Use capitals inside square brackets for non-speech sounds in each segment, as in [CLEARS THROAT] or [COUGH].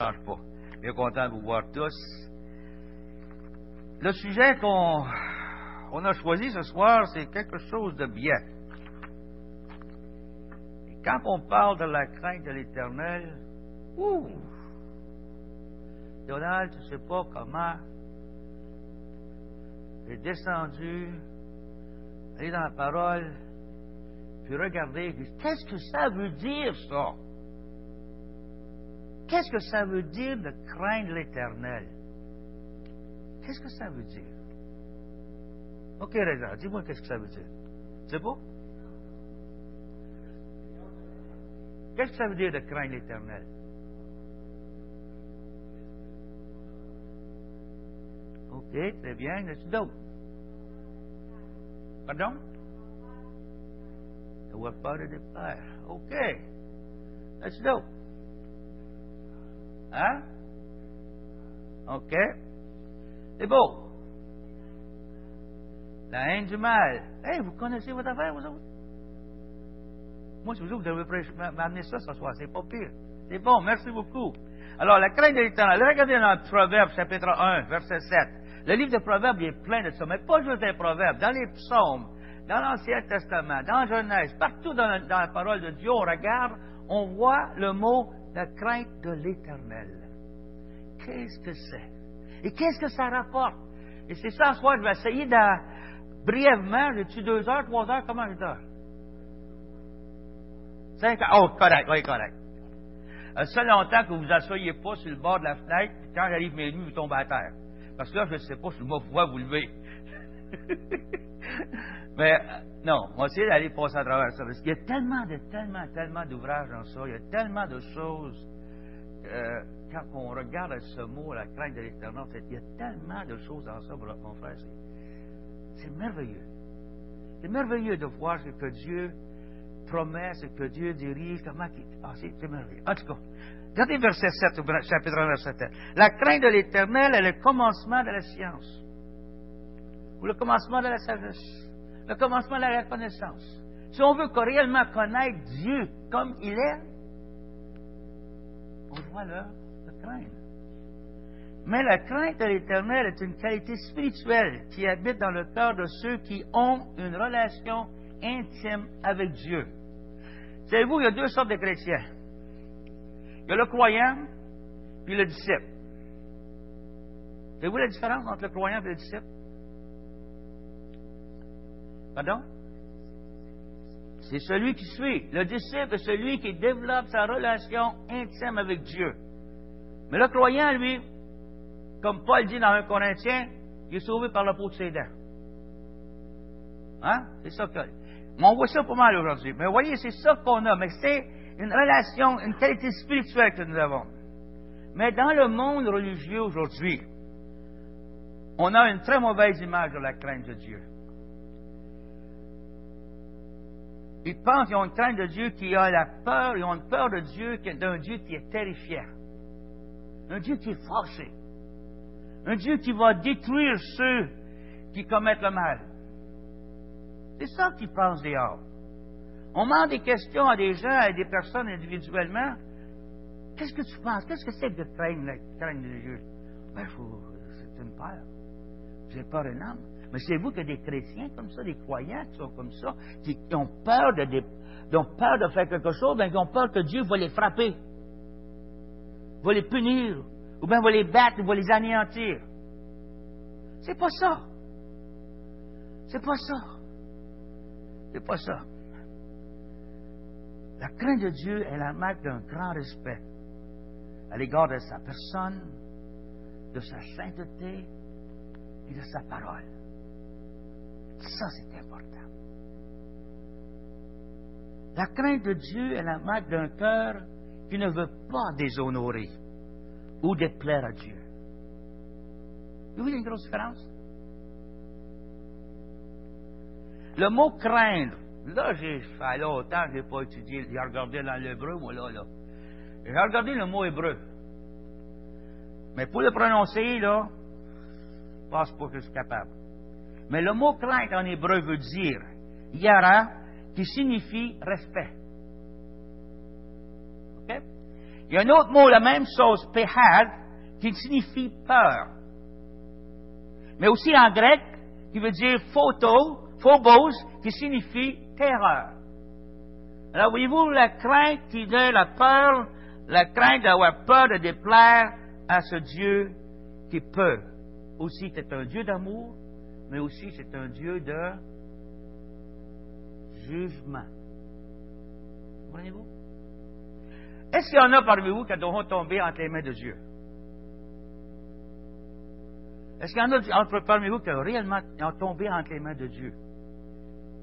pas. Bien content de vous voir tous. Le sujet qu'on on a choisi ce soir, c'est quelque chose de bien. Et quand on parle de la crainte de l'éternel, ouh, Donald, tu ne sais pas comment j'ai descendu, aller dans la parole, puis regarder, qu'est-ce que ça veut dire ça? Qu'est-ce que ça veut dire de craindre l'éternel? Qu'est-ce que ça veut dire? OK, Reza, dis-moi qu'est-ce que ça veut dire. C'est pas? Qu'est-ce que ça veut dire de craindre l'éternel? OK, très bien. Let's d'autres. Pardon? Avoir peur de père. OK. Let's do. Hein? OK. C'est beau. La haine du mal. Hey, vous connaissez votre affaire, vous autres? Moi, c'est vous vous devez m'amener ça ce soir. C'est pas pire. C'est bon, merci beaucoup. Alors, la crainte de l'éternel. Regardez dans le Proverbe, chapitre 1, verset 7. Le livre de Proverbes est plein de ça, mais pas juste des Proverbes. Dans les psaumes, dans l'Ancien Testament, dans Genèse, partout dans la, dans la parole de Dieu, on regarde, on voit le mot la crainte de l'éternel. Qu'est-ce que c'est? Et qu'est-ce que ça rapporte? Et c'est ça, ce soir, je vais essayer de, brièvement, j'ai-tu deux heures, trois heures, comment je dors? Cinq heures. Oh, correct, oui, correct. Euh, ça longtemps que vous vous asseyez pas sur le bord de la fenêtre, puis quand j'arrive mes nuits, vous tombez à terre. Parce que là, je ne sais pas si vais pouvoir vous lever. [LAUGHS] [LAUGHS] Mais euh, non, on va essayer d'aller passer à travers ça. Parce qu'il y a tellement de, tellement, tellement d'ouvrages dans ça. Il y a tellement de choses. Euh, quand on regarde ce mot, la crainte de l'éternel, il y a tellement de choses dans ça, mon frère. C'est merveilleux. C'est merveilleux de voir ce que Dieu promet, ce que Dieu dirige, ah, c'est merveilleux. En tout cas, regardez verset 7, chapitre 1, verset 7. La crainte de l'éternel est le commencement de la science. Ou le commencement de la sagesse le commencement de la reconnaissance. Si on veut réellement connaître Dieu comme il est, on doit le, craindre. Mais la crainte de l'Éternel est une qualité spirituelle qui habite dans le cœur de ceux qui ont une relation intime avec Dieu. Savez-vous, il y a deux sortes de chrétiens. Il y a le croyant puis le disciple. Savez-vous la différence entre le croyant et le disciple? Pardon? C'est celui qui suit. Le disciple est celui qui développe sa relation intime avec Dieu. Mais le croyant, lui, comme Paul dit dans 1 Corinthien, il est sauvé par la peau de ses dents. Hein? C'est ça que. on voit ça pas mal aujourd'hui. Mais vous voyez, c'est ça qu'on a. Mais c'est une relation, une qualité spirituelle que nous avons. Mais dans le monde religieux aujourd'hui, on a une très mauvaise image de la crainte de Dieu. Ils pensent qu'ils ont une crainte de Dieu qui a la peur, ils ont une peur de Dieu, d'un Dieu qui est terrifiant. Un Dieu qui est fâché. Un Dieu qui va détruire ceux qui commettent le mal. C'est ça qu'ils pensent dehors. On demande des questions à des gens, à des personnes individuellement. Qu'est-ce que tu penses? Qu'est-ce que c'est de craindre, craindre Dieu? Ben, c'est une peur. J'ai peur d'un homme. Mais c'est vous que des chrétiens comme ça, des croyants qui sont comme ça, qui, ont peur de, faire quelque chose, bien, qui ont peur que Dieu va les frapper, va les punir, ou bien va les battre, va les anéantir. C'est pas ça. C'est pas ça. C'est pas ça. La crainte de Dieu est la marque d'un grand respect à l'égard de sa personne, de sa sainteté et de sa parole. Ça, c'est important. La crainte de Dieu est la marque d'un cœur qui ne veut pas déshonorer ou déplaire à Dieu. Vous voyez une grosse différence? Le mot craindre, là, j'ai fait longtemps je n'ai pas étudié, j'ai regardé dans l'hébreu, moi, là, là. J'ai regardé le mot hébreu. Mais pour le prononcer, là, je pense pas que je suis capable. Mais le mot crainte en hébreu veut dire yara, qui signifie respect. Il y a un autre mot, la même chose, pehad, qui signifie peur. Mais aussi en grec, qui veut dire photo, phobos, qui signifie terreur. Alors, voyez-vous, la crainte qui donne la peur, la crainte d'avoir peur de déplaire à ce Dieu qui peut. Aussi, c'est un Dieu d'amour, mais aussi c'est un Dieu de jugement. Comprenez-vous? Est-ce qu'il y en a parmi vous qui auront tombé entre les mains de Dieu? Est-ce qu'il y en a parmi vous qui ont réellement tombé entre les mains de Dieu?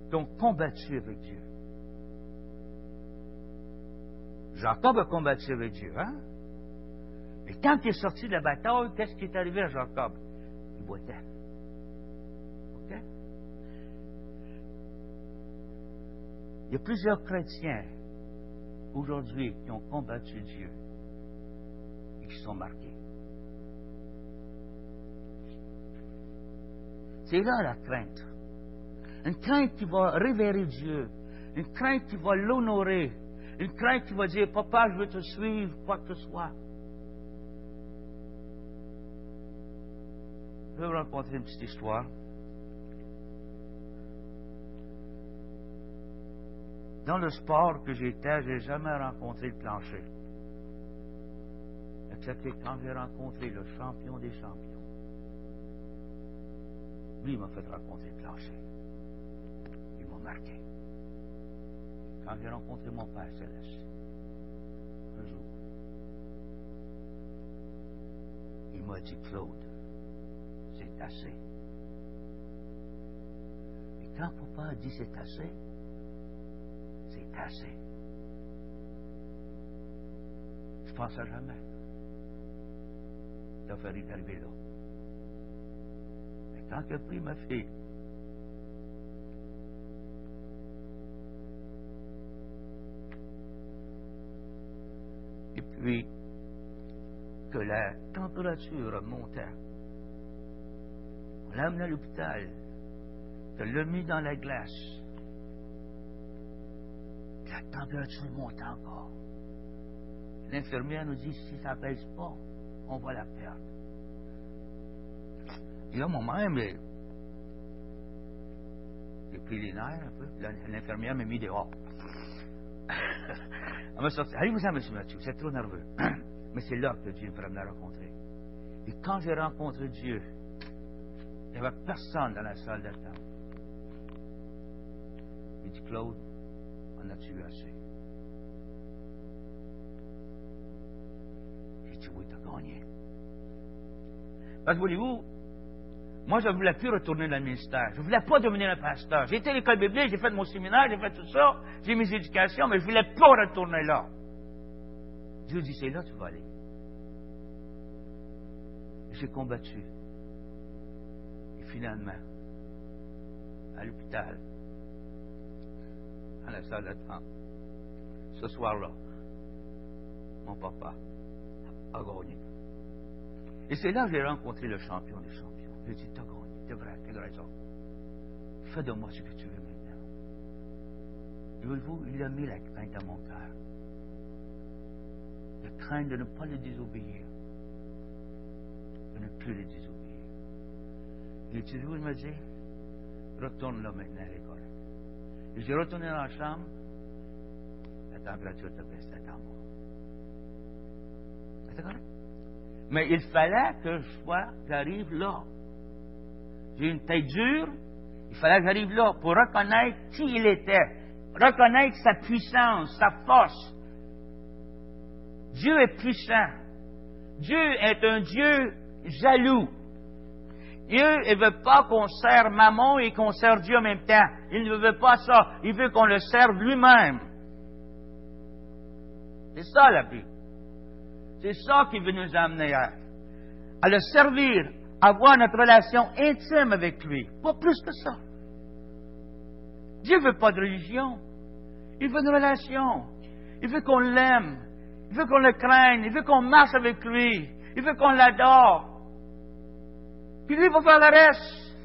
Qui ont combattu avec Dieu? Jacob a combattu avec Dieu, hein? Mais quand il est sorti de la bataille, qu'est-ce qui est arrivé à Jacob? Il boitait. Il y a plusieurs chrétiens aujourd'hui qui ont combattu Dieu et qui sont marqués. C'est là la crainte. Une crainte qui va révérer Dieu. Une crainte qui va l'honorer. Une crainte qui va dire, papa, je veux te suivre, quoi que ce soit. Je vais vous raconter une petite histoire. Dans le sport que j'étais, je n'ai jamais rencontré le plancher. Excepté quand j'ai rencontré le champion des champions. Lui m'a fait rencontrer le plancher. Il m'a marqué. Quand j'ai rencontré mon Père Céleste, un jour, il m'a dit, Claude, c'est assez. Et quand papa a dit c'est assez, assez. Je pense à jamais. A fallu arriver là. Mais quand a pris ma fille, et puis que la température montait, on l'a à l'hôpital, on l'a mis dans la glace, la température monte encore. L'infirmière nous dit, si ça ne baisse pas, on va la perdre. Et là, moi-même, j'ai pris les nerfs un peu. L'infirmière m'a mis dehors. [LAUGHS] Elle m'a sorti. Allez-vous ça, M. Mathieu, c'est trop nerveux. [CLEARS THROAT] Mais c'est là que Dieu va me rencontrer. Et quand j'ai rencontré Dieu, il n'y avait personne dans la salle d'attente. Il dit, Claude, en as-tu assez? J'ai dit, oui, t'as gagné. Parce que voulez-vous, moi, je ne voulais plus retourner dans le ministère. Je ne voulais pas devenir un pasteur. J'ai été à l'école biblique, j'ai fait mon séminaire, j'ai fait tout ça, j'ai mes éducations, mais je ne voulais pas retourner là. Dieu dit, c'est là que tu vas aller. J'ai combattu. Et finalement, à l'hôpital, à la salle d'attente, ce soir-là, mon papa a gagné. Et c'est là que j'ai rencontré le champion des champions. Je lui ai dit, t'as gagné, t'es vrai, t'as raison. Fais de moi ce que tu veux maintenant. Il a mis la crainte à mon cœur. La crainte de ne pas le désobéir. De ne plus le désobéir. Il dit, il m'a dit, retourne là maintenant à l'école. Et j'ai retourné dans la chambre, la température te baisse, attends moi. C'est correct? Mais il fallait que je sois, j'arrive là. J'ai une tête dure, il fallait que j'arrive là pour reconnaître qui il était, reconnaître sa puissance, sa force. Dieu est puissant. Dieu est un Dieu jaloux. Dieu ne veut pas qu'on serve maman et qu'on serve Dieu en même temps. Il ne veut pas ça. Il veut qu'on le serve lui-même. C'est ça la Bible. C'est ça qui veut nous amener à, à le servir, à avoir notre relation intime avec lui. Pas plus que ça. Dieu ne veut pas de religion. Il veut une relation. Il veut qu'on l'aime. Il veut qu'on le craigne. Il veut qu'on marche avec lui. Il veut qu'on l'adore. Puis lui, il va faire le reste.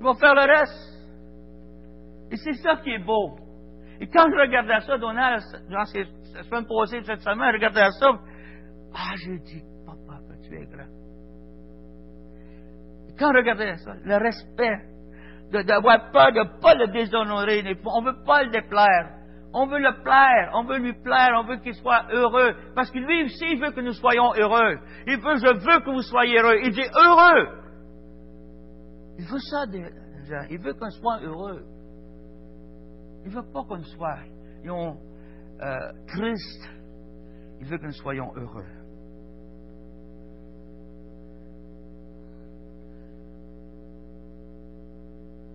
Il va faire le reste. Et c'est ça qui est beau. Et quand je regardais ça, Donald, dans ces semaines passées, cette semaine, je regardais ça, ah, j'ai dit, papa, que tu es grand? Et quand je regardais ça, le respect, d'avoir peur de ne pas le déshonorer, on ne veut pas le déplaire. On veut le plaire, on veut lui plaire, on veut qu'il soit heureux. Parce que lui aussi, il veut que nous soyons heureux. Il veut, je veux que vous soyez heureux. Il dit heureux. Il veut ça gens. Il veut qu'on soit heureux. Il veut pas qu'on soit euh, triste. Il veut que nous soyons heureux.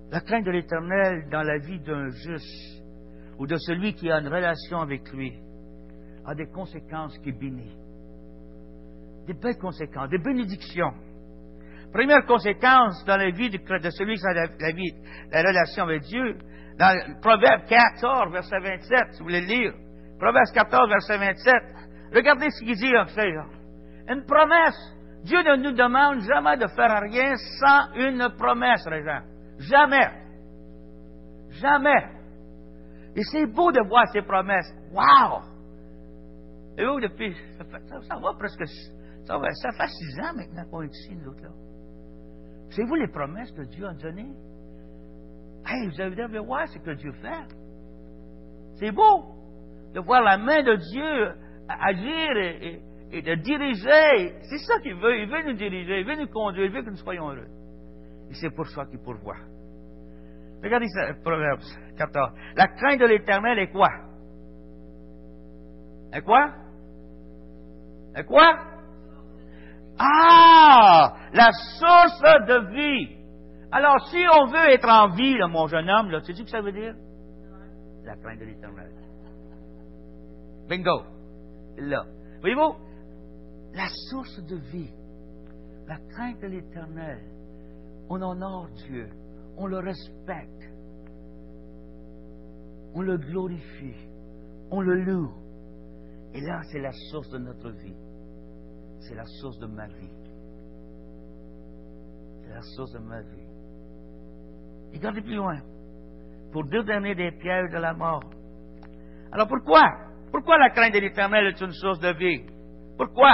La crainte de l'éternel dans la vie d'un juste ou de celui qui a une relation avec lui a des conséquences qui bénissent. Des belles conséquences, des bénédictions. Première conséquence dans la vie de, celui qui a la, vie, la relation avec Dieu, dans Proverbe 14, verset 27, si vous voulez lire. Proverbe 14, verset 27. Regardez ce qu'il dit en fait. Une promesse. Dieu ne nous demande jamais de faire rien sans une promesse, les. Jamais. Jamais. Et c'est beau de voir ces promesses. Wow! Et vous, depuis, ça, fait, va presque, ça, fait six ans maintenant qu'on est ici, nous autres, là. C'est vous les promesses que Dieu a données? Hey, vous avez voir ce que Dieu fait. C'est beau de voir la main de Dieu agir et, et de diriger. C'est ça qu'il veut. Il veut nous diriger, il veut nous conduire, il veut que nous soyons heureux. Et c'est pour ça qu'il pourvoit. Regardez ça, Proverbe 14. La crainte de l'éternel est quoi? Est quoi? Est quoi? Ah! La source de vie. Alors, si on veut être en vie, mon jeune homme, là, tu sais ce que ça veut dire? La crainte de l'éternel. Bingo. Là. Voyez-vous? La source de vie. La crainte de l'éternel. On honore Dieu on le respecte, on le glorifie, on le loue. Et là, c'est la source de notre vie. C'est la source de ma vie. C'est la source de ma vie. Regardez plus loin. Pour détourner des pièges de la mort. Alors pourquoi? Pourquoi la crainte de l'éternel est une source de vie? Pourquoi?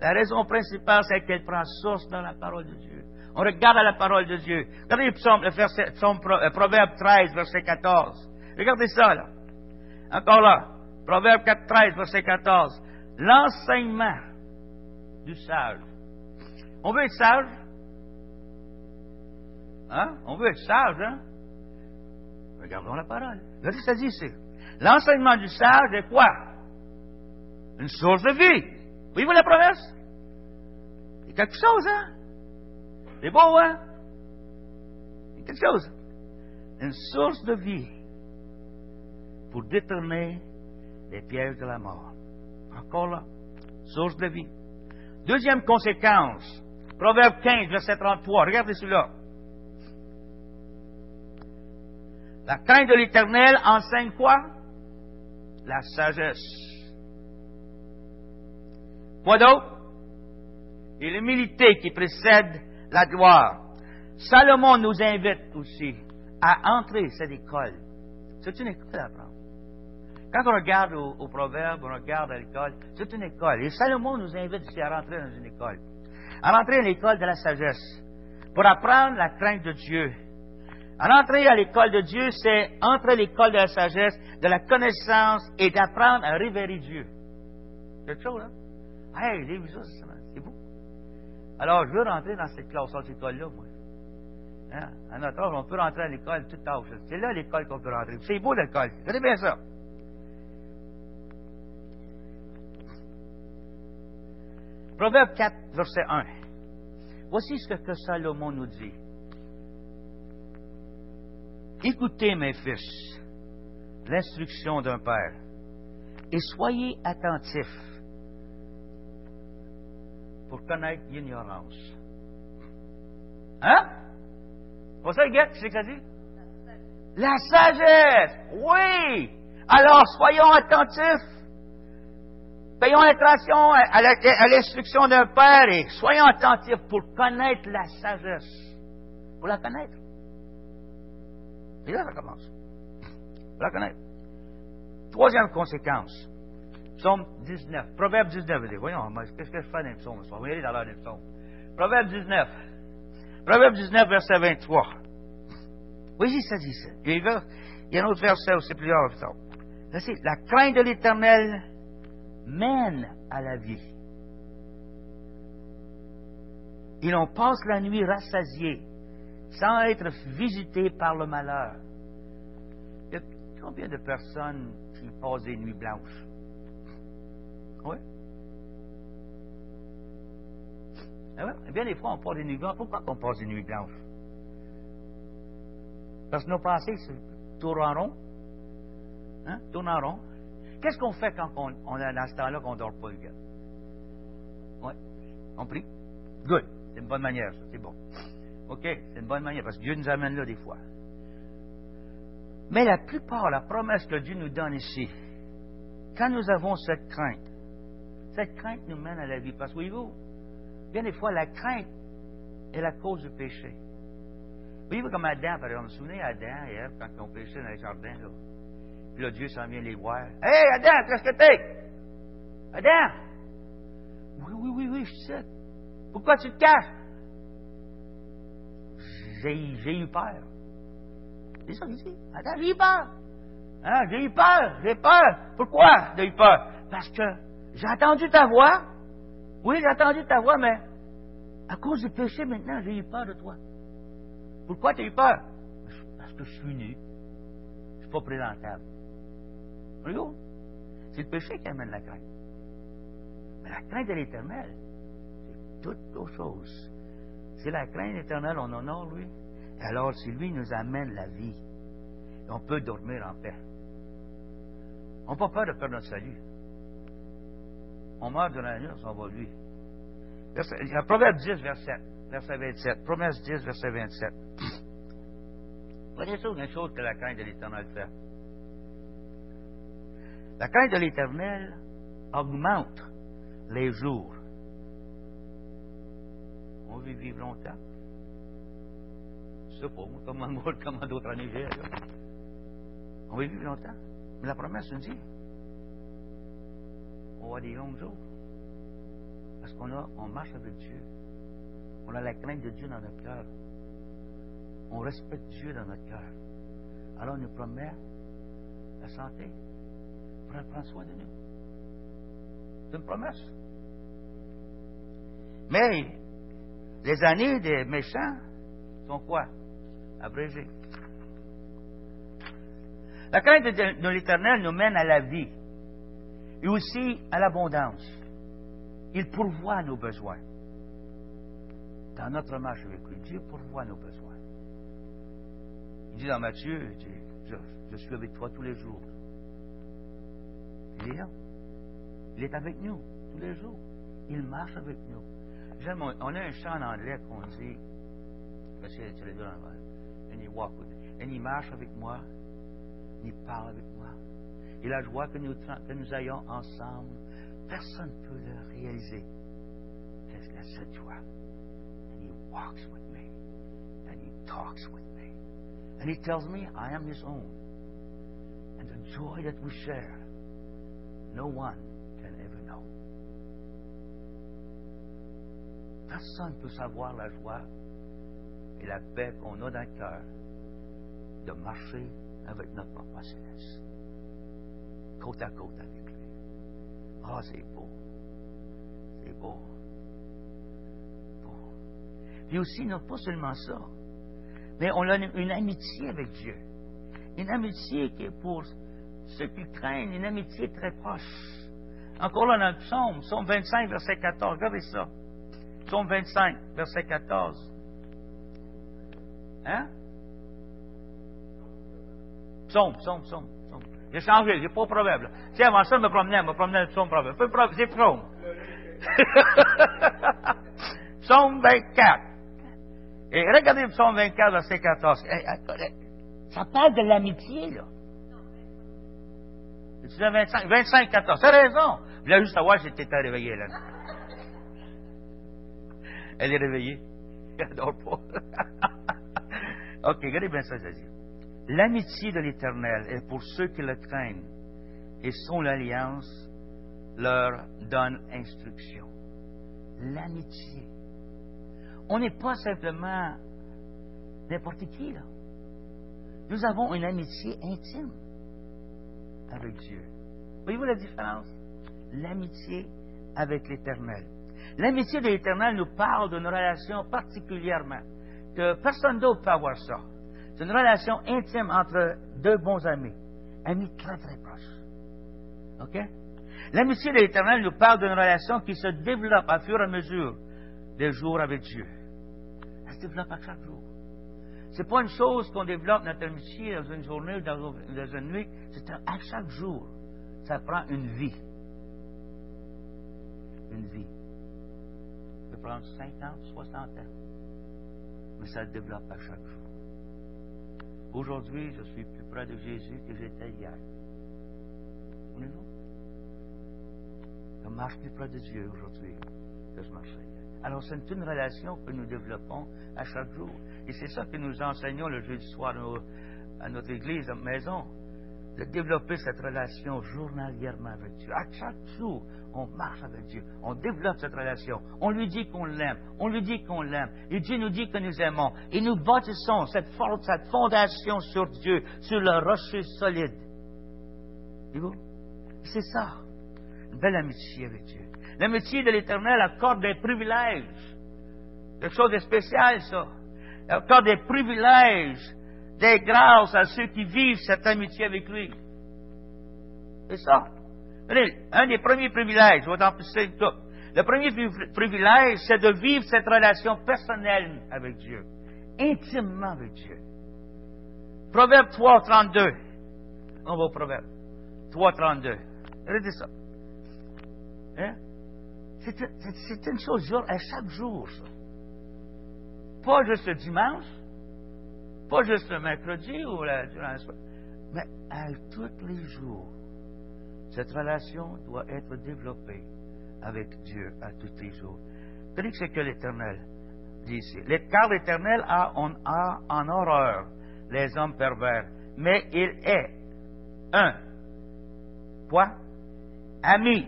La raison principale, c'est qu'elle prend source dans la parole de Dieu. On regarde la parole de Dieu. Regardez le, psaume, le verset, psaume, euh, Proverbe 13, verset 14. Regardez ça, là. Encore là. Proverbe 4, 13, verset 14. L'enseignement du sage. On veut être sage? Hein? On veut être sage, hein? Regardons la parole. Regardez ce que ça dit ici. L'enseignement du sage est quoi? Une source de vie. Oui, vous la promesse? C'est quelque chose, hein? C'est beau, hein? Quelque chose. Une source de vie pour détourner les pièges de la mort. Encore là, source de vie. Deuxième conséquence, Proverbe 15, verset 33. Regardez celui-là. La crainte de l'Éternel enseigne quoi? La sagesse. Quoi d'autre? Et l'humilité qui précède la gloire. Salomon nous invite aussi à entrer cette école. C'est une école à apprendre. Quand on regarde au, proverbe, on regarde à l'école, c'est une école. Et Salomon nous invite aussi à rentrer dans une école. À rentrer à l'école de la sagesse. Pour apprendre la crainte de Dieu. À rentrer à l'école de Dieu, c'est entrer à l'école de la sagesse, de la connaissance et d'apprendre à révérer Dieu. C'est quelque chose, hein? Hey, ça, c'est beau. Alors, je veux rentrer dans cette classe, cette école-là, moi. Hein? À notre âge, on peut rentrer à l'école tout âge. C'est là l'école qu'on peut rentrer. C'est beau l'école. Regardez bien ça. Proverbe 4, verset 1. Voici ce que Salomon nous dit. Écoutez, mes fils, l'instruction d'un père, et soyez attentifs pour connaître l'ignorance. Hein? Vous savez, ce que ça dit? La sagesse. Oui. Alors, soyons attentifs. Payons attention à l'instruction d'un père et soyons attentifs pour connaître la sagesse. Pour la connaître. Et là, ça commence. Pour la connaître. Troisième conséquence. Psaume 19. Proverbe 19. Vous dites, voyons, qu'est-ce que je fais dans les psaumes? On va y aller dans l'heure des psaumes. Proverbe 19. Proverbe 19, verset 23. Oui, ça dit ça. Il y a, un autre verset aussi, plusieurs versets. La crainte de l'Éternel mène à la vie. Et l'on passe la nuit rassasié, sans être visité par le malheur. Il y a combien de personnes qui passent des nuits blanches? Oui? Ah ouais? Bien des fois, on passe des nuits blanches. Pourquoi on passe des nuits blanches? Parce que nos pensées tournent en rond. Hein? Tournent en rond. Qu'est-ce qu'on fait quand on, on est dans ce temps-là qu'on ne dort pas, gars? Oui? On prie? Good. C'est une bonne manière, ça. C'est bon. OK? C'est une bonne manière parce que Dieu nous amène là des fois. Mais la plupart, la promesse que Dieu nous donne ici, quand nous avons cette crainte, cette crainte nous mène à la vie. Parce que, voyez-vous, bien des fois, la crainte est la cause du péché. Voyez-vous comme Adam, par exemple, vous vous souvenez Adam et Ève quand ils ont péché dans les jardins, là? Puis là, Dieu s'en vient les voir. Hé, Adam, qu'est-ce que t'es? Adam! Oui, oui, oui, oui, je sais. Pourquoi tu te caches? J'ai eu peur. C'est ça qu'il. Attends, j'ai eu peur. Hein, j'ai eu peur, j'ai peur. Pourquoi j'ai eu peur? Parce que j'ai entendu ta voix. Oui, j'ai entendu ta voix, mais à cause du péché, maintenant, j'ai eu peur de toi. Pourquoi tu as eu peur? Parce que je suis nu. Je ne suis pas présentable. C'est le péché qui amène la crainte. Mais la crainte de l'éternel, toutes aux choses. C'est la crainte éternelle, on honore lui. Alors, si lui nous amène la vie, on peut dormir en paix. On n'a pas peur de perdre notre salut. On meurt de la nuit, on va lui. Proverbe 10, verset, verset 27. Promesse 10, verset 27. Voyez ça une chose que la crainte de l'Éternel fait? La crainte de l'Éternel augmente les jours on veut vivre longtemps. Je sais pas, comment, comment d'autres en Niger. On veut vivre longtemps. Mais la promesse nous dit on va des longs jours. Parce qu'on on marche avec Dieu. On a la crainte de Dieu dans notre cœur. On respecte Dieu dans notre cœur. Alors on nous promet la santé. Pour prendre soin de nous. C'est une promesse. Mais les années des méchants sont quoi? Abrégées. La crainte de, l'Éternel nous mène à la vie et aussi à l'abondance. Il pourvoit nos besoins. Dans notre marche avec lui, Dieu pourvoit nos besoins. Il dit dans Matthieu, je, suis avec toi tous les jours. Il est là. Il est avec nous tous les jours. Il marche avec nous on a un chant en anglais qu'on dit, tu les deux and he walk with. Et il marche avec moi, il parle avec moi. Et la joie que nous, que ayons ensemble, personne ne peut le réaliser. C'est cette joie. And he walks with me. And he talks with me. And he tells me I am his own. And the joy that we share, no one Personne ne peut savoir la joie et la paix qu'on a dans le cœur de marcher avec notre papa céleste. Côte à côte avec lui. Ah, c'est beau. C'est beau. beau. Puis aussi, non pas seulement ça, mais on a une, amitié avec Dieu. Une amitié qui est pour ceux qui craignent, une amitié très proche. Encore là dans le psaume, psaume 25, verset 14, regardez ça. Psaume 25, verset 14. Hein? Psaume, psaume, psaume. J'ai changé, j'ai pas proverbe. Tiens, ça, je me promenais, je me promenais le psaume proverbe. C'est psaume. psaume 24. Et regardez psaume 24, verset 14. Eh, eh, ça parle de l'amitié, là. Tu 25, 25, 14. C'est raison. Je voulais juste savoir si j'étais réveillé, là. Elle est réveillée. Elle dort pas. ok, regardez bien ça, Jésus. L'amitié de l'Éternel est pour ceux qui le craignent, et son alliance leur donne instruction. L'amitié. On n'est pas simplement n'importe qui, là. Nous avons une amitié intime avec Dieu. Voyez-vous la différence? L'amitié avec l'Éternel. L'amitié de l'Éternel nous parle d'une relation particulièrement, que personne d'autre peut avoir ça. C'est une relation intime entre deux bons amis, amis très très proches. OK? L'amitié de l'Éternel nous parle d'une relation qui se développe à fur et à mesure des jours avec Dieu. Elle se développe à chaque jour. C'est pas une chose qu'on développe notre amitié dans une journée ou dans une nuit. C'est à chaque jour. Ça prend une vie. Une vie. Ça peut prendre 50, 60 ans. Mais ça se développe à chaque jour. Aujourd'hui, je suis plus près de Jésus que j'étais hier. Je marche plus près de Dieu aujourd'hui que je marchais hier. Alors, c'est une relation que nous développons à chaque jour. Et c'est ça que nous enseignons le jeudi soir à notre église, à notre maison, de développer cette relation journalièrement avec Dieu. À chaque jour, on marche avec Dieu, on développe cette relation, on lui dit qu'on l'aime, on lui dit qu'on l'aime, et Dieu nous dit que nous aimons, et nous bâtissons cette, cette fondation sur Dieu, sur le rocher solide. Vous? C'est ça, une belle amitié avec Dieu. L'amitié de l'Éternel accorde des privilèges, quelque chose de spécial, ça. Elle accorde des privilèges, des grâces à ceux qui vivent cette amitié avec lui. C'est ça. Un des premiers privilèges, je vais t'en pousser tout. Le premier privilège, c'est de vivre cette relation personnelle avec Dieu, intimement avec Dieu. Proverbe 3, 32. On va au Proverbe 3, 32. Regardez ça. Hein? C'est une chose à chaque jour, ça. Pas juste le dimanche, pas juste le mercredi ou la, la mais à tous les jours. Cette relation doit être développée avec Dieu à tous les jours. Qu'est-ce que c'est que l'Éternel dit ici? Car l'Éternel a, a en horreur les hommes pervers, mais il est un. Quoi? Ami.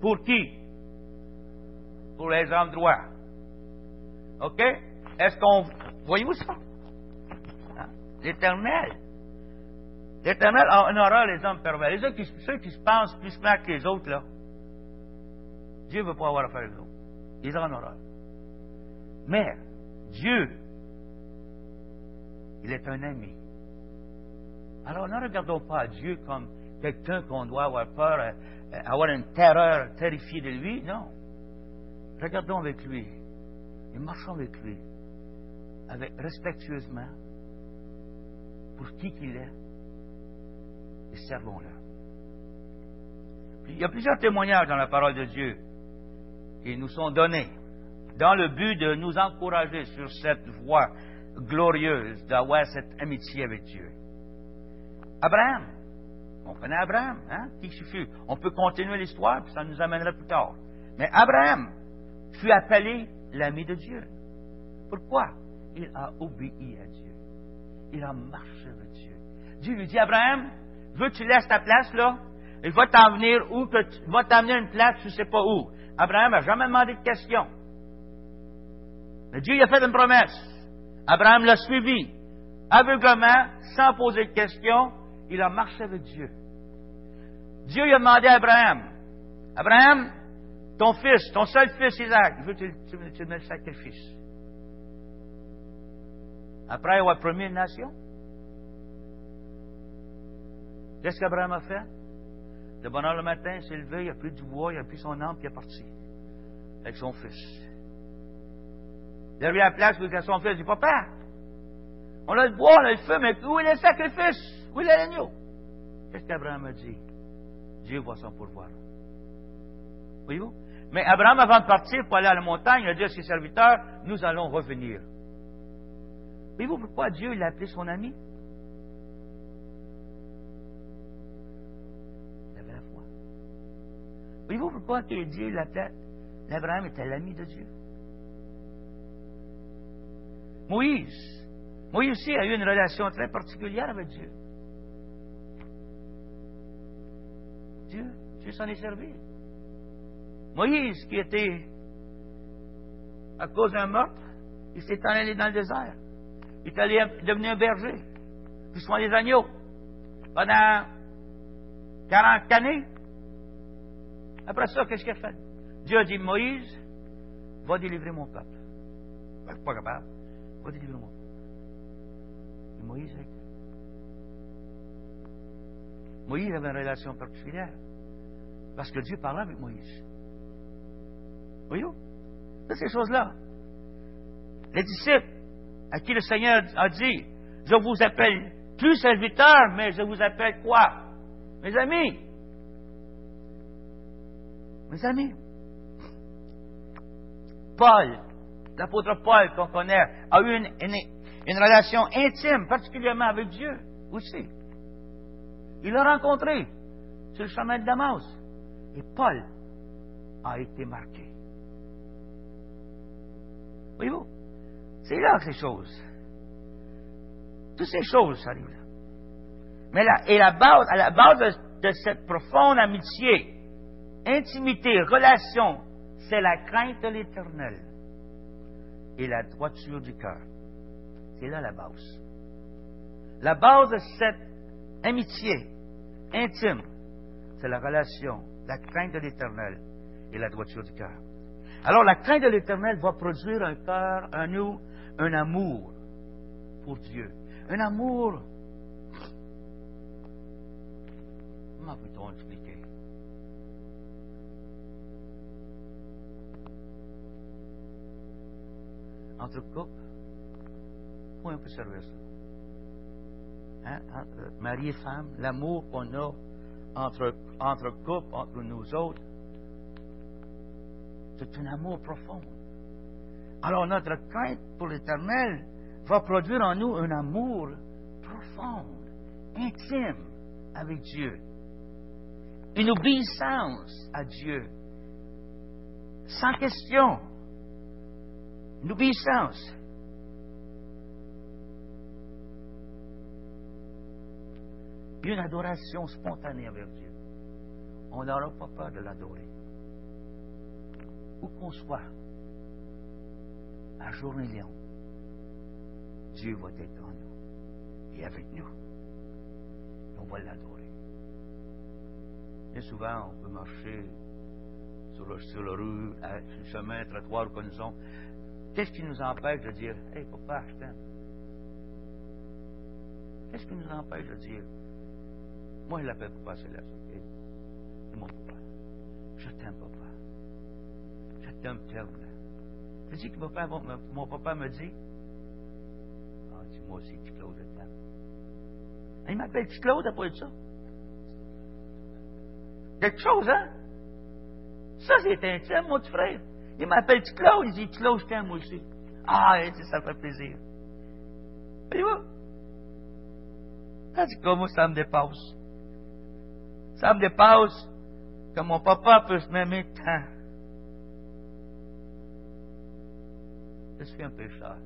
Pour qui? Pour les hommes droits. OK? Est-ce qu'on. Voyez-vous ça? L'Éternel L'Éternel aura les hommes pervers. Ceux qui se pensent plus smart que les autres, là, Dieu ne veut pas avoir affaire avec eux. Ils en aura. Mais Dieu, il est un ami. Alors ne regardons pas Dieu comme quelqu'un qu'on doit avoir peur, euh, avoir une terreur terrifiée de lui. Non. Regardons avec lui et marchons avec lui, avec respectueusement, pour qui qu'il est et servons-le. Il y a plusieurs témoignages dans la parole de Dieu qui nous sont donnés dans le but de nous encourager sur cette voie glorieuse d'avoir cette amitié avec Dieu. Abraham, on connaît Abraham, hein? Qui fut? On peut continuer l'histoire, puis ça nous amènera plus tard. Mais Abraham fut appelé l'ami de Dieu. Pourquoi? Il a obéi à Dieu. Il a marché avec Dieu. Dieu lui dit, Abraham, veux que tu laisses ta place là? Il va t'en venir où? Que tu, va t'amener une place, tu ne sais pas où. Abraham n'a jamais demandé de questions. Mais Dieu lui a fait une promesse. Abraham l'a suivi. Aveuglement, sans poser de questions, il a marché avec Dieu. Dieu lui a demandé à Abraham, Abraham, ton fils, ton seul fils Isaac, je veux que tu, tu, me le sacrifices? Après promis une nation, Qu'est-ce qu'Abraham a fait? De bonheur le matin, il s'est levé, il a pris du bois, il a pris son âme, puis il est parti. Avec son fils. Il a vu la place où il a son fils. Il dit, papa, on a le bois, on a le feu, mais où est le sacrifice? Où est l'agneau? Qu'est-ce qu'Abraham a dit? Dieu voit son pourvoir. Voyez-vous? Mais Abraham, avant de partir pour aller à la montagne, il a dit à ses serviteurs, nous allons revenir. Voyez-vous pourquoi Dieu l'a appelé son ami? Voyez-vous pourquoi que Dieu l'appelait L'Abraham était l'ami de Dieu? Moïse. Moïse aussi a eu une relation très particulière avec Dieu. Dieu, Dieu s'en est servi. Moïse, qui était à cause d'un meurtre, il s'est allé dans le désert. Il est allé devenir un berger, puis soin des agneaux. Pendant 40 années. Après ça, qu'est-ce qu'il a fait? Dieu a dit, Moïse, va délivrer mon peuple. Ben, pas capable. Va délivrer mon peuple. Et Moïse. Moïse avait une relation particulière. Parce que Dieu parlait avec Moïse. Voyez-vous? Toutes ces choses-là. Les disciples à qui le Seigneur a dit, je vous appelle plus serviteur, mais je vous appelle quoi? Mes amis. Mes amis. Paul, l'apôtre Paul qu'on connaît, a eu une, une, relation intime, particulièrement avec Dieu aussi. Il l'a rencontré sur le chemin de Damas. Et Paul a été marqué. Voyez-vous? C'est là ces choses. Toutes ces choses arrivent là. Mais la, et la base, à la base de, cette profonde amitié, intimité, relation, c'est la crainte de l'éternel et la droiture du cœur. C'est là la base. La base de cette amitié intime, c'est la relation, la crainte de l'éternel et la droiture du cœur. Alors la crainte de l'éternel va produire un cœur, un nous, un amour pour Dieu. Un amour. Comment peut-on expliquer? Entre comment on peut servir ça? Hein? Entre mari et femme, l'amour qu'on a entre, entre entre nous autres, c'est un amour profond. Alors notre crainte pour l'éternel va produire en nous un amour profond, intime avec Dieu. Une obéissance à Dieu. Sans question. Une obéissance. Une adoration spontanée envers Dieu. On n'aura pas peur de l'adorer. Où qu'on soit, à Journée-Léon, Dieu va être en nous et avec nous. On va l'adorer. Bien souvent, on peut marcher sur sur le rue, sur le chemin, trottoir que nous sommes. Qu'est-ce qui nous empêche de dire Hey, papa, je t'aime Qu'est-ce qui nous empêche de dire Moi, je l'appelle papa céleste, ok C'est mon papa. Je t'aime, papa. Je t'aime tellement. Tu sais que mon papa, mon, papa me dit moi aussi, petit Claude, je t'aime. Il m'appelle petit Claude après ça. Quelque chose, hein? Ça, c'est intime, mon petit frère. Il m'appelle petit Claude, il dit Claude, je t'aime moi aussi. Ah, ça fait plaisir. Voyez-vous? Ça, c'est comme ça me dépasse. Ça me dépasse que mon papa puisse m'aimer tant. Je suis un pécheur.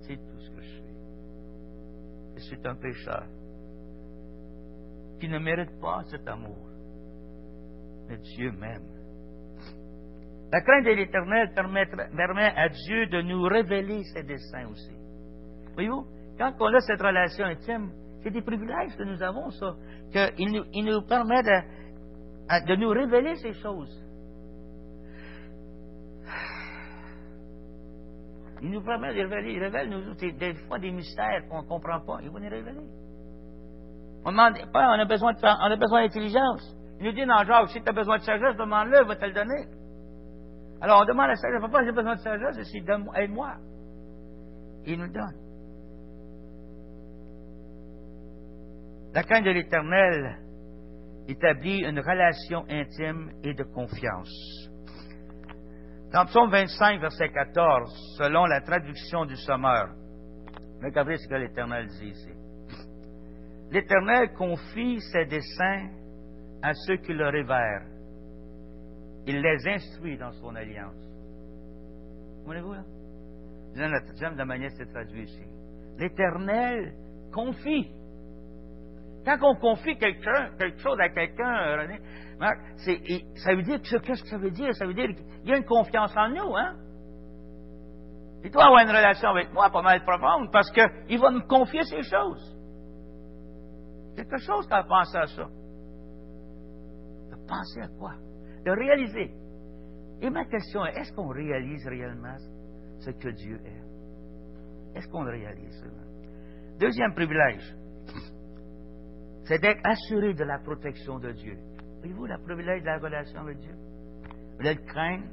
C'est tout ce que je suis. Je suis un pécheur qui ne mérite pas cet amour. Mais Dieu m'aime. La crainte de l'Éternel permet à Dieu de nous révéler ses desseins aussi. Voyez-vous, quand on a cette relation intime, c'est des privilèges que nous avons, ça, qu'il nous, il nous permet de, de nous révéler ces choses. Il nous permet de révéler. Il révèle nous, des fois des mystères qu'on ne comprend pas. Il va nous révéler. On demande pas, on a besoin de on a besoin d'intelligence. Il nous dit dans Jacques, si tu as besoin de sagesse, demande-le, il va te le donner. Alors on demande à sagesse, papa, j'ai besoin de sagesse, donne, aide-moi. Il nous donne. La crainte de l'Éternel établit une relation intime et de confiance. Dans Psaume 25, verset 14, selon la traduction du sommeur, regardez ce que l'Éternel dit ici. L'Éternel confie ses desseins à ceux qui le révèrent. Il les instruit dans son alliance. Comprenez-vous là? J'aime la manière c'est traduit ici. L'Éternel confie Quand on confie quelque chose à quelqu'un, René, ça veut dire, qu'est-ce que ça veut dire? Ça veut dire qu'il y a une confiance en nous, hein? Il doit avoir une relation avec moi pas mal profonde parce qu'il va me confier ces choses. Quelque chose qui a pensé à ça. De penser à quoi? De réaliser. Et ma question est, est-ce qu'on réalise réellement ce que Dieu est? Est-ce qu'on le réalise? Deuxième privilège, c'est d'être assuré de la protection de Dieu. Voyez-vous le privilège de la relation avec Dieu? Vous le craindre.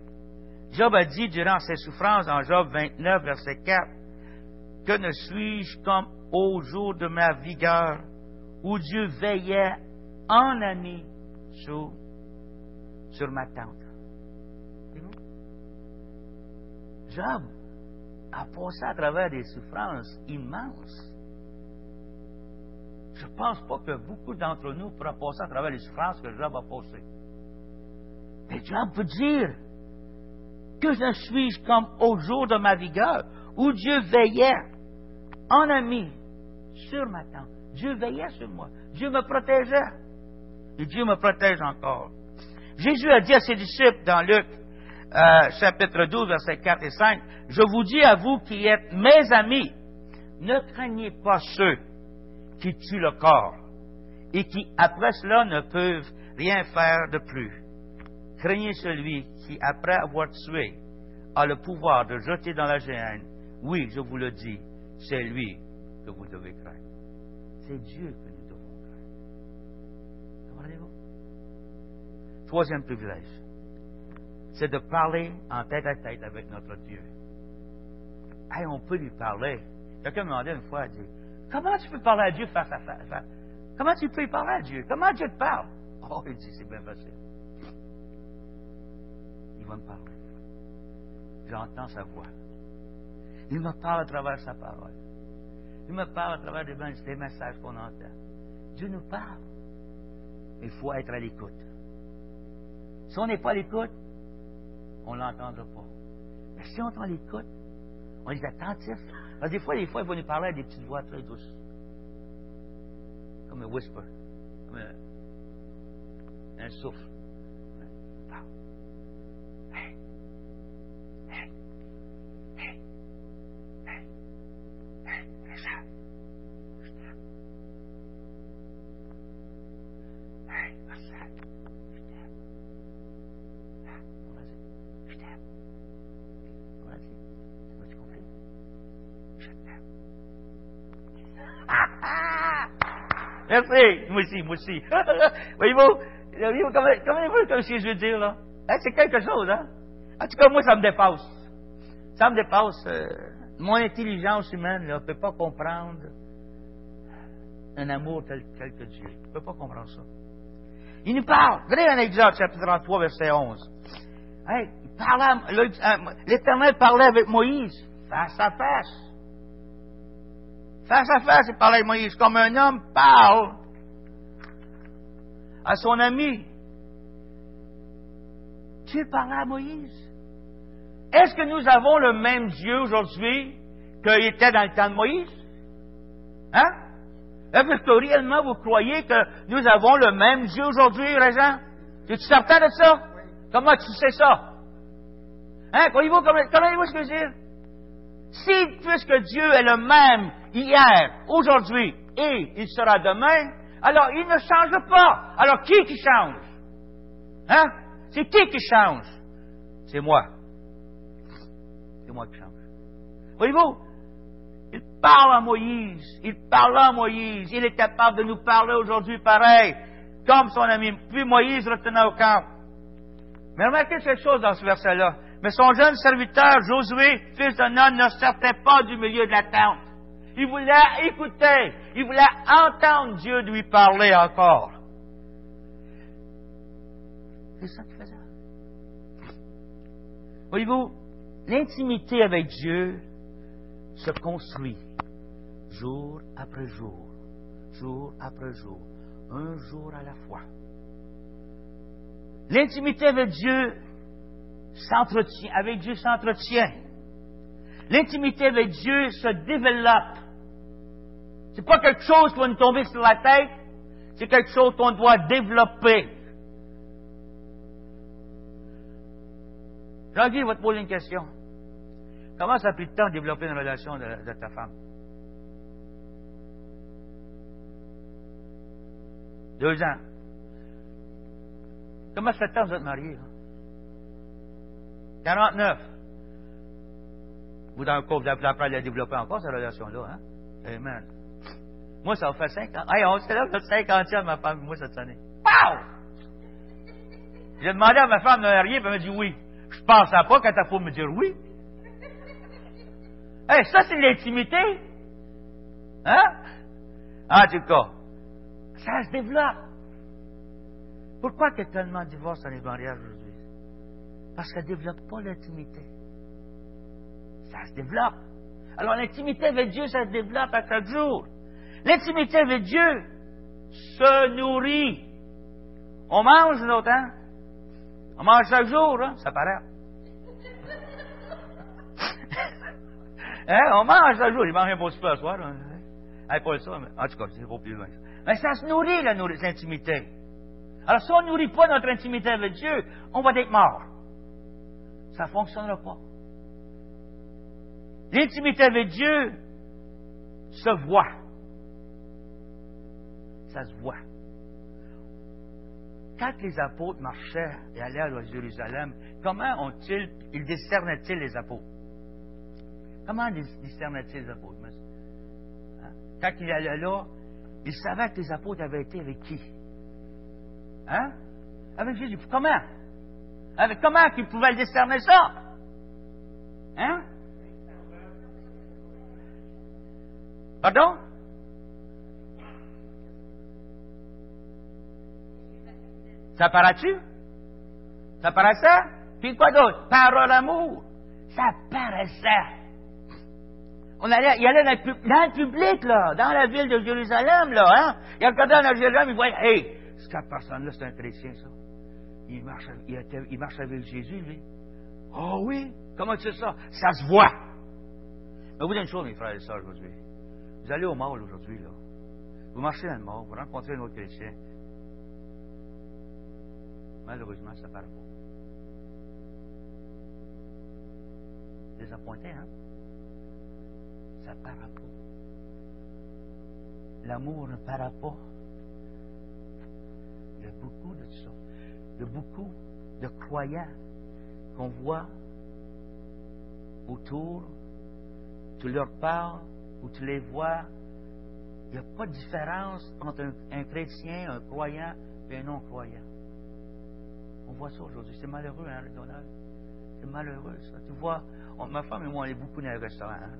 Job a dit durant ses souffrances, en Job 29, verset 4, Que ne suis-je comme au jour de ma vigueur, où Dieu veillait en ami sur, sur ma tente? Job a passé à travers des souffrances immenses. Je ne pense pas que beaucoup d'entre nous pourront passer à travers les souffrances que Job a passées. Mais Job peut dire que je suis comme au jour de ma vigueur, où Dieu veillait en ami sur ma tente. Dieu veillait sur moi. Dieu me protégeait. Et Dieu me protège encore. Jésus a dit à ses disciples dans Luc euh, chapitre 12, versets 4 et 5, Je vous dis à vous qui êtes mes amis, ne craignez pas ceux qui tuent le corps et qui, après cela, ne peuvent rien faire de plus. Craignez celui qui, après avoir tué, a le pouvoir de jeter dans la géhenne. Oui, je vous le dis, c'est lui que vous devez craindre. C'est Dieu que nous devons craindre. Comprenez-vous? Troisième privilège, c'est de parler en tête à tête avec notre Dieu. Hey, on peut lui parler. Quelqu'un m'a demandé une fois, a dit, Comment tu peux parler à Dieu face à face? Comment tu peux parler à Dieu? Comment Dieu te parle? Oh, il dit, c'est bien facile. Il va me parler. J'entends sa voix. Il me parle à travers sa parole. Il me parle à travers des messages qu'on entend. Dieu nous parle. Il faut être à l'écoute. Si on n'est pas à l'écoute, on ne l'entendra pas. Mais si on est à l'écoute, on est attentif, parce que des fois, des fois, il va nous parler des petites voix très douces. Comme un whisper. Comme un souffle. Merci. Moi aussi, moi aussi. [LAUGHS] Voyez-vous, voyez-vous comment, comment vous ce que je veux dire, là? Hein, c'est quelque chose, hein? En tout cas, moi, ça me dépasse. Ça me dépasse. Euh, mon intelligence humaine ne peut pas comprendre un amour tel, que Dieu. ne peut pas comprendre ça. Il nous parle. Regardez un exemple, chapitre 33, verset 11. Hey, l'Éternel parlait avec Moïse, face à face. Face à face, il parlait avec Moïse comme un homme parle à son ami. Dieu parlait à Moïse. Est-ce que nous avons le même Dieu aujourd'hui qu'il était dans le temps de Moïse? Hein? Est-ce que réellement vous croyez que nous avons le même Dieu aujourd'hui, Régent? Es-tu certain de ça? Comment tu sais ça? Hein? Croyez-vous, comment, ce que je veux dire? Si, puisque Dieu est le même hier, aujourd'hui et il sera demain, alors il ne change pas. Alors qui qui change? Hein? C'est qui qui change? C'est moi. C'est moi qui change. Voyez-vous? Il parle à Moïse. Il parle à Moïse. Il est capable de nous parler aujourd'hui pareil, comme son ami. Puis Moïse retenait au camp. Mais remarquez quelque chose dans ce verset-là. Mais son jeune serviteur, Josué, fils de Nun, ne sortait pas du milieu de la tente. Il voulait écouter, il voulait entendre Dieu lui parler encore. C'est ça qu'il faisait. Voyez-vous, l'intimité avec Dieu se construit jour après jour, jour après jour, un jour à la fois. L'intimité avec Dieu s'entretient, avec Dieu s'entretient. L'intimité avec Dieu se développe. C'est pas quelque chose qui va nous tomber sur la tête. C'est quelque chose qu'on doit développer. Jean-Guy va te poser une question. Comment ça a pris de temps de développer une relation de, ta femme? Deux ans. Comment ça fait de temps que vous êtes mariés? 49. Vous, dans le couple, vous appris à développer encore, cette relation-là. Hein? Amen. Moi, ça fait cinq ans. Hey, on célèbre notre cinquantième, ma femme, moi, cette année. Wow! J'ai demandé à ma femme de puis elle m'a dit oui. Je pensais pas qu'elle t'a faut me dire oui. Hey, ça, c'est l'intimité. Hein? En tout cas, ça se développe. Pourquoi il y a tellement de divorces dans les mariages? Parce qu'elle ne développe pas l'intimité. Ça se développe. Alors l'intimité avec Dieu, ça se développe à chaque jour. L'intimité avec Dieu se nourrit. On mange, nous autres, hein? On mange chaque jour, hein? Ça paraît. [LAUGHS] hein? On mange chaque jour. Il mange un beau super soir. Hein? Hey, pas ça, mais en tout cas, c'est pas plus loin. Mais ça se nourrit, l'intimité. Alors, si on ne nourrit pas notre intimité avec Dieu, on va être mort. Ça ne fonctionnera pas. L'intimité avec Dieu se voit. Ça se voit. Quand les apôtres marchaient et allaient à Jérusalem, comment ont-ils, ils discernaient-ils les apôtres? Comment discernaient-ils les apôtres? Hein? Quand ils allaient là, ils savaient que les apôtres avaient été avec qui? Hein? Avec Jésus. Comment? Comment qu'ils pouvaient le discerner ça? Hein? Pardon? Ça paraît-tu? Ça paraissait? Puis quoi d'autre? Parole d'amour. Ça paraissait. On allait, il allait dans le, public, là, dans la ville de Jérusalem, là, hein? Il regardait dans Jérusalem, il voyait, hey, cette personne-là, c'est un chrétien, ça. Il marche, il, marche avec Jésus, lui. Oh oui? Comment tu sais ça? Ça se voit. Mais vous dites une chose, mes frères et sœurs, aujourd'hui. Vous allez au mall aujourd'hui, là. Vous marchez dans le vous rencontrez un autre chrétien. Malheureusement, ça ne part pas. Désappointé, hein? Ça ne part pas. L'amour ne part pas. Il y a beaucoup de ça. A beaucoup de croyants qu'on voit autour. Tu leur parles ou tu les vois. Il n'y a pas de différence entre un, chrétien, un croyant et un non-croyant. On voit ça aujourd'hui. C'est malheureux, hein, Donald? C'est malheureux, ça. Tu vois, ma femme et moi, on est beaucoup dans les restaurants. Hein?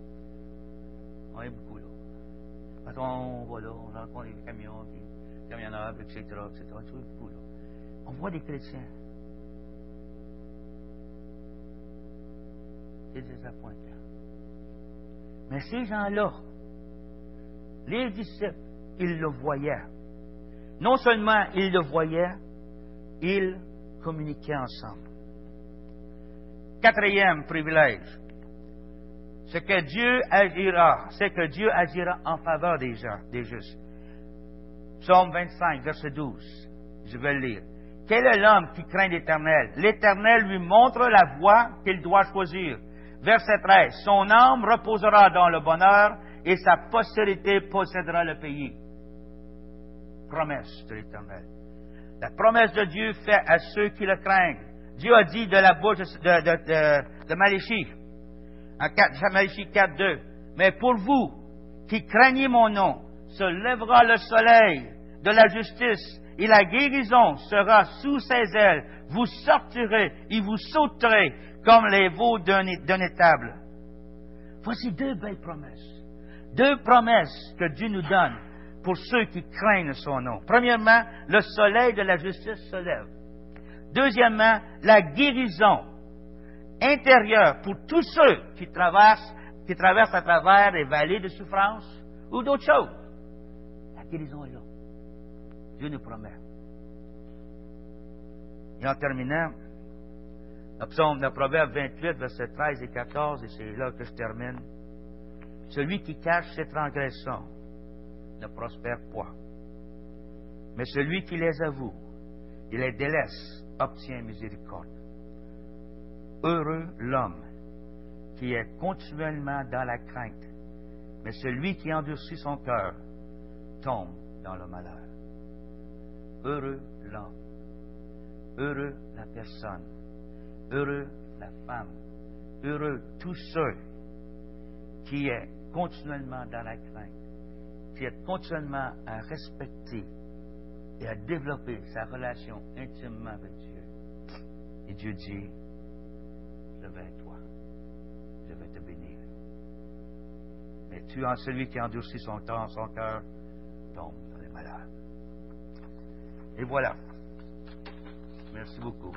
On est beaucoup là. Parce qu'on va là, on rencontre les camions, les camionneurs, etc., etc. On est beaucoup là. On voit des chrétiens. C'est désappointant. Mais ces gens-là, les disciples, ils le voyaient. Non seulement ils le voyaient, ils communiquaient ensemble. Quatrième privilège, c'est que Dieu agira, c'est que Dieu agira en faveur des gens, des justes. Psaume 25, verset 12. Je vais le lire. Quel est l'homme qui craint l'Éternel? L'Éternel lui montre la voie qu'il doit choisir. Verset 13. Son âme reposera dans le bonheur et sa postérité possédera le pays. Promesse de l'Éternel. La promesse de Dieu fait à ceux qui le craignent. Dieu a dit de la bouche de, de, de, de en 4, Maléchie 4, 2, Mais pour vous qui craignez mon nom, se lèvera le soleil de la justice et la guérison sera sous ses ailes. Vous sortirez et vous sauterez comme les veaux d'un étable. Voici deux belles promesses. Deux promesses que Dieu nous donne pour ceux qui craignent son nom. Premièrement, le soleil de la justice se lève. Deuxièmement, la guérison intérieure pour tous ceux qui traversent, qui traversent à travers les vallées de souffrance ou d'autres choses. La guérison est là. Dieu nous promet. Et en terminant, le psaume, le proverbe 28, versets 13 et 14, et c'est là que je termine. Celui qui cache ses transgressions ne prospère point. Mais celui qui les avoue et les délaisse obtient miséricorde. Heureux l'homme qui est continuellement dans la crainte, mais celui qui endurcit son cœur tombe dans le malheur. Heureux l'homme, heureux la personne, heureux la femme, heureux tous ceux qui est continuellement dans la crainte, qui est continuellement à respecter et à développer sa relation intimement avec Dieu. Et Dieu dit, je vais à toi, je vais te bénir. Mais tu en celui qui endurcit son temps, son cœur, tombe dans les malades. Et voilà. Merci beaucoup.